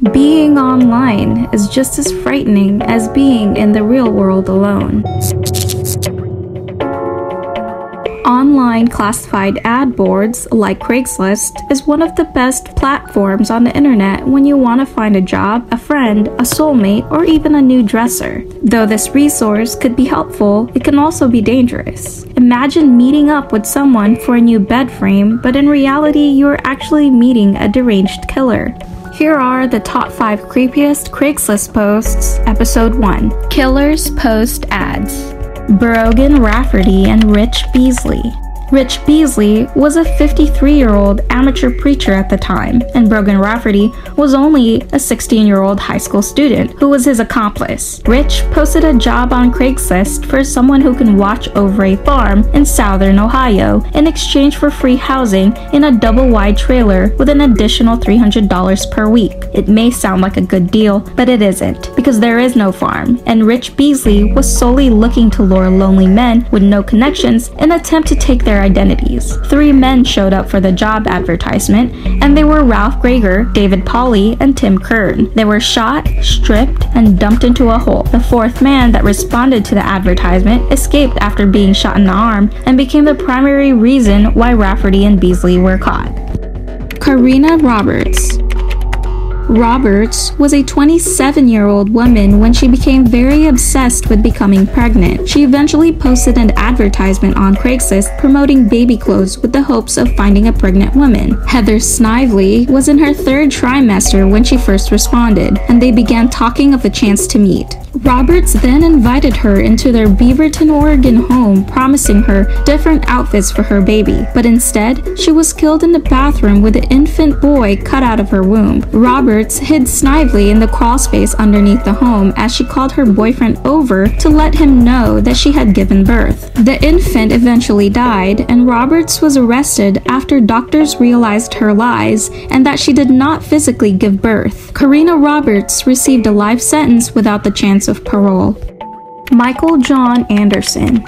Being online is just as frightening as being in the real world alone. Online classified ad boards, like Craigslist, is one of the best platforms on the internet when you want to find a job, a friend, a soulmate, or even a new dresser. Though this resource could be helpful, it can also be dangerous. Imagine meeting up with someone for a new bed frame, but in reality, you are actually meeting a deranged killer. Here are the top 5 creepiest Craigslist posts, Episode 1 Killers Post Ads. Brogan Rafferty and Rich Beasley. Rich Beasley was a 53 year old amateur preacher at the time, and Brogan Rafferty was only a 16 year old high school student who was his accomplice. Rich posted a job on Craigslist for someone who can watch over a farm in southern Ohio in exchange for free housing in a double wide trailer with an additional $300 per week. It may sound like a good deal, but it isn't, because there is no farm, and Rich Beasley was solely looking to lure lonely men with no connections in attempt to take their identities. Three men showed up for the job advertisement, and they were Ralph Geiger, David Pauley, and Tim Kern. They were shot, stripped, and dumped into a hole. The fourth man that responded to the advertisement escaped after being shot in the arm and became the primary reason why Rafferty and Beasley were caught. Korena Roberts Roberts was a 27 year old woman when she became very obsessed with becoming pregnant. She eventually posted an advertisement on Craigslist promoting baby clothes with the hopes of finding a pregnant woman. Heather Snively was in her third trimester when she first responded, and they began talking of a chance to meet. Roberts then invited her into their Beaverton, Oregon home, promising her different outfits for her baby, but instead, she was killed in the bathroom with an infant boy cut out of her womb. Roberts hid Snively in the crawl space underneath the home as she called her boyfriend over to let him know that she had given birth. The infant eventually died, and Roberts was arrested after doctors realized her lies and that she did not physically give birth. Korena Roberts received a life sentence without the chance of parole. Michael John Anderson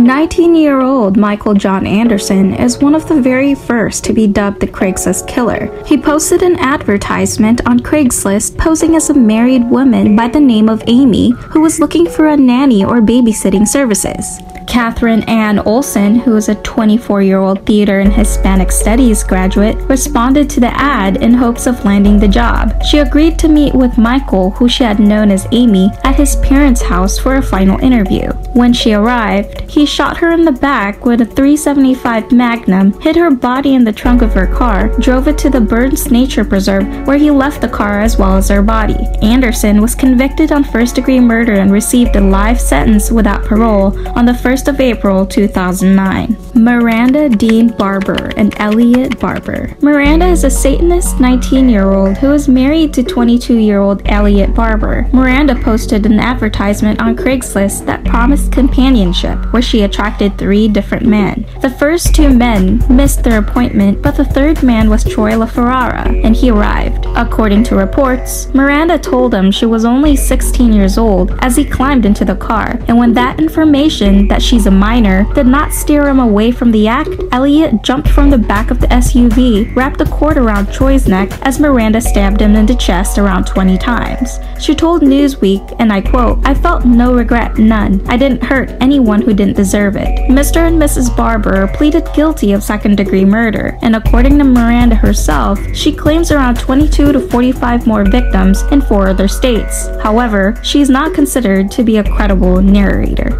19 year old Michael John Anderson is one of the very first to be dubbed the Craigslist Killer. He posted an advertisement on Craigslist posing as a married woman by the name of Amy who was looking for a nanny or babysitting services. Katherine Ann Olson, who is a 24 year old theater and Hispanic studies graduate, responded to the ad in hopes of landing the job. She agreed to meet with Michael, who she had known as Amy, at his parents' house for a final interview. When she arrived, he shot her in the back with a 375 Magnum, hid her body in the trunk of her car, drove it to the Burns Nature Preserve, where he left the car as well as her body. Anderson was convicted on first degree murder and received a life sentence without parole on the 1st of April 2009. Miranda Dean Barber and Elliot Barber. Miranda is a Satanist 19 year old who is married to 22 year old Elliot Barber. Miranda posted an advertisement on Craigslist that promised companionship, where she attracted three different men. The first two men missed their appointment, but the third man was Troy LaFerrara, and he arrived. According to reports, Miranda told him she was only 16 years old as he climbed into the car, and when that information that she's a minor did not steer him away from the act, Elliot jumped from the back of the SUV, wrapped a cord around Troy's neck as Miranda stabbed him in the chest around 20 times. She told Newsweek, and I quote, I felt no regret, none. I didn't hurt anyone who didn't deserve it. Mr. and Mrs. Barber pleaded guilty of second degree murder, and according to Miranda herself, she claims around 22 to 45 more victims in four other states. However, she is not considered to be a credible narrator.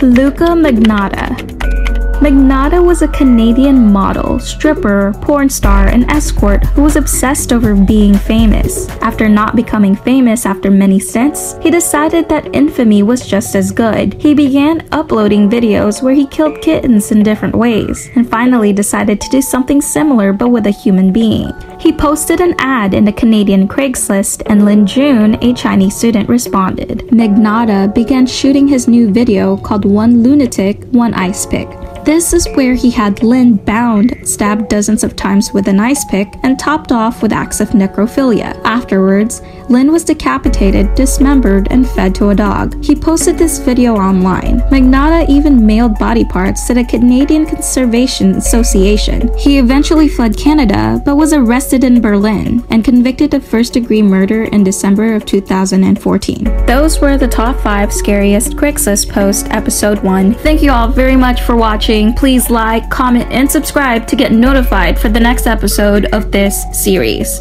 Luka Magnotta Magnotta was a Canadian model, stripper, porn star, and escort who was obsessed over being famous. After not becoming famous after many stints, he decided that infamy was just as good. He began uploading videos where he killed kittens in different ways, and finally decided to do something similar but with a human being. He posted an ad in the Canadian Craigslist, and Lin Jun, a Chinese student, responded. Magnotta began shooting his new video called One Lunatic, One Ice Pick. This is where he had Lin bound, stabbed dozens of times with an ice pick, and topped off with acts of necrophilia. Afterwards, Lin was decapitated, dismembered, and fed to a dog. He posted this video online. Magnotta even mailed body parts to the Canadian Conservation Association. He eventually fled Canada, but was arrested in Berlin and convicted of first degree murder in December of 2014. Those were the top 5 scariest Craigslist posts, episode 1. Thank you all very much for watching. Please like, comment, and subscribe to get notified for the next episode of this series.